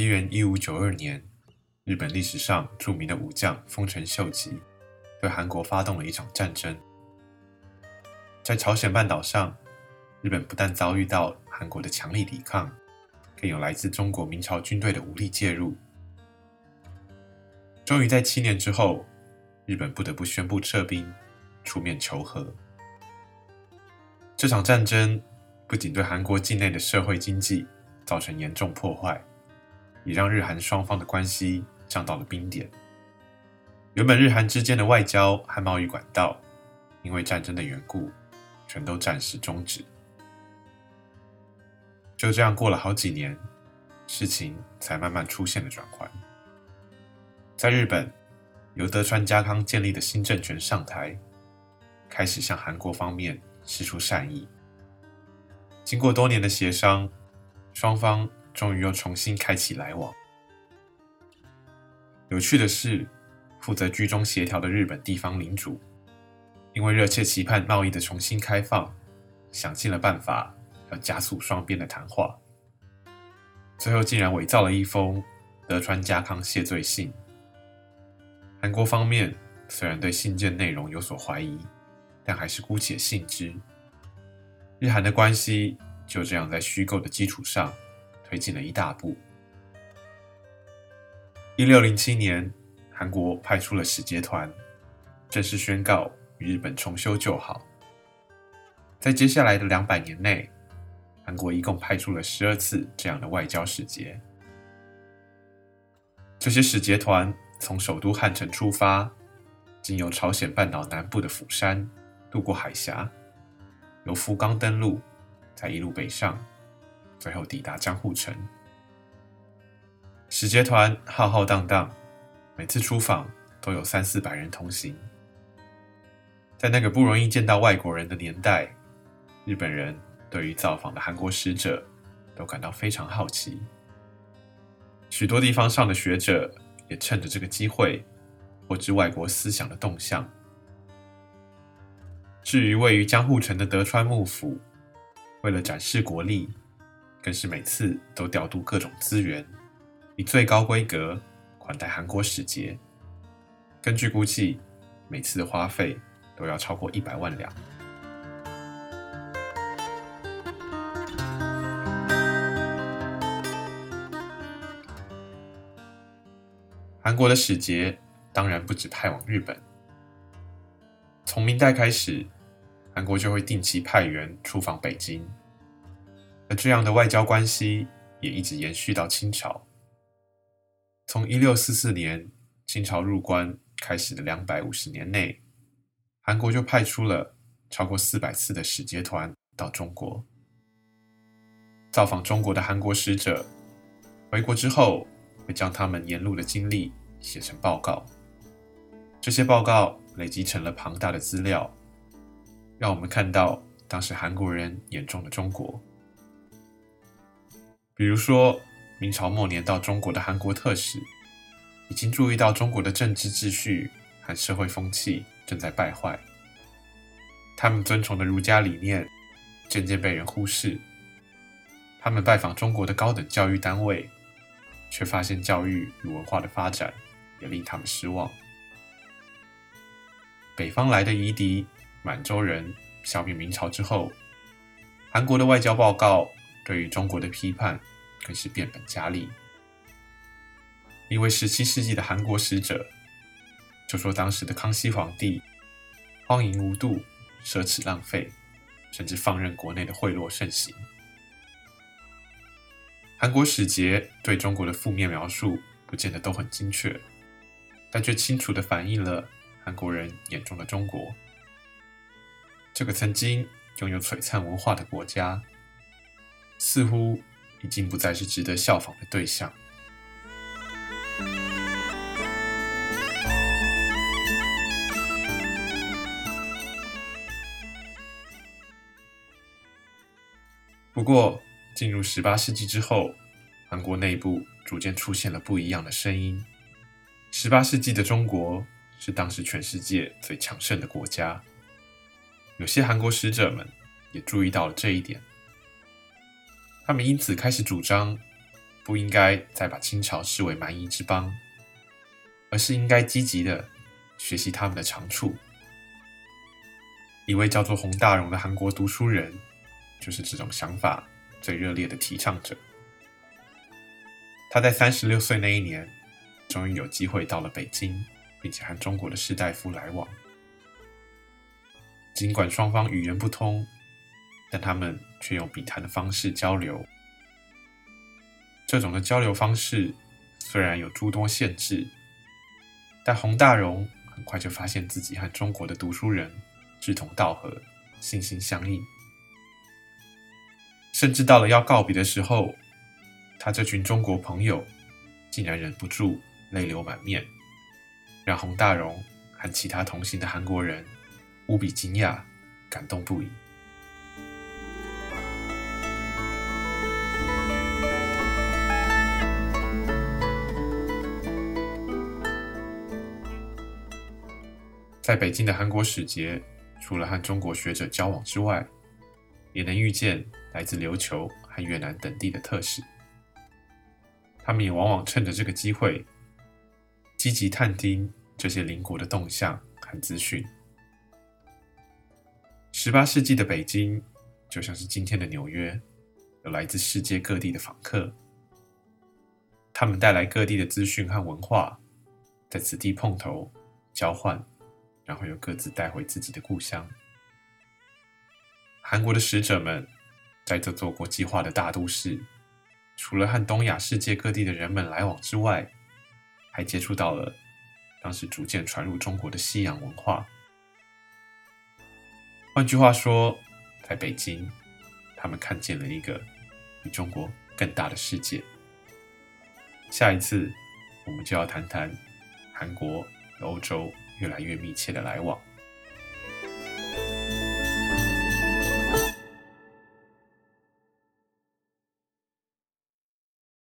西元一五九二年，日本历史上著名的武将丰臣秀吉对韩国发动了一场战争。在朝鲜半岛上，日本不但遭遇到韩国的强力抵抗，更有来自中国明朝军队的武力介入。终于在七年之后，日本不得不宣布撤兵，出面求和。这场战争不仅对韩国境内的社会经济造成严重破坏，也让日韩双方的关系降到了冰点。原本日韩之间的外交和贸易管道，因为战争的缘故，全都暂时终止。就这样过了好几年，事情才慢慢出现了转换。在日本，由德川家康建立的新政权上台，开始向韩国方面。施出善意。经过多年的协商，双方终于又重新开启来往。有趣的是，负责居中协调的日本地方领主，因为热切期盼贸易的重新开放，想尽了办法要加速双边的谈话。最后竟然伪造了一封德川家康谢罪信。韩国方面虽然对信件内容有所怀疑。但还是姑且信之。日韩的关系就这样在虚构的基础上推进了一大步。一六零七年，韩国派出了使节团，正式宣告与日本重修旧好。在接下来的两百年内，韩国一共派出了十二次这样的外交使节。这些使节团从首都汉城出发，经由朝鲜半岛南部的釜山。渡过海峡，由福冈登陆，再一路北上，最后抵达江户城。使节团浩浩荡荡，每次出访都有三四百人同行。在那个不容易见到外国人的年代，日本人对于造访的韩国使者都感到非常好奇。许多地方上的学者也趁着这个机会，获知外国思想的动向。至于位于江户城的德川幕府，为了展示国力，更是每次都调度各种资源，以最高规格款待韩国使节。根据估计，每次的花费都要超过一百万两。韩国的使节当然不止派往日本。从明代开始，韩国就会定期派员出访北京，而这样的外交关系也一直延续到清朝。从一六四四年清朝入关开始的两百五十年内，韩国就派出了超过四百次的使节团到中国，造访中国的韩国使者回国之后，会将他们沿路的经历写成报告，这些报告。累积成了庞大的资料，让我们看到当时韩国人眼中的中国。比如说，明朝末年到中国的韩国特使，已经注意到中国的政治秩序和社会风气正在败坏，他们尊崇的儒家理念渐渐被人忽视。他们拜访中国的高等教育单位，却发现教育与文化的发展也令他们失望。北方来的夷狄满洲人消灭明朝之后，韩国的外交报告对于中国的批判更是变本加厉。一位十七世纪的韩国使者就说，当时的康熙皇帝荒淫无度、奢侈浪费，甚至放任国内的贿赂盛行。韩国使节对中国的负面描述不见得都很精确，但却清楚地反映了。韩国人眼中的中国，这个曾经拥有璀璨文化的国家，似乎已经不再是值得效仿的对象。不过，进入十八世纪之后，韩国内部逐渐出现了不一样的声音。十八世纪的中国。是当时全世界最强盛的国家。有些韩国使者们也注意到了这一点，他们因此开始主张不应该再把清朝视为蛮夷之邦，而是应该积极的学习他们的长处。一位叫做洪大荣的韩国读书人，就是这种想法最热烈的提倡者。他在三十六岁那一年，终于有机会到了北京，并且和中国的士大夫来往。尽管双方语言不通，但他们却用笔谈的方式交流。这种的交流方式虽然有诸多限制，但洪大荣很快就发现自己和中国的读书人志同道合、心心相印，甚至到了要告别的时候。他这群中国朋友竟然忍不住泪流满面，让洪大荣和其他同行的韩国人无比惊讶、感动不已。在北京的韩国使节，除了和中国学者交往之外，也能遇见来自琉球和越南等地的特使。他们也往往趁着这个机会，积极探听这些邻国的动向和资讯。十八世纪的北京就像是今天的纽约，有来自世界各地的访客，他们带来各地的资讯和文化，在此地碰头交换，然后又各自带回自己的故乡。韩国的使者们在这座国际化的大都市。除了和东亚世界各地的人们来往之外，还接触到了当时逐渐传入中国的西洋文化。换句话说，在北京，他们看见了一个比中国更大的世界。下一次，我们就要谈谈韩国欧洲越来越密切的来往。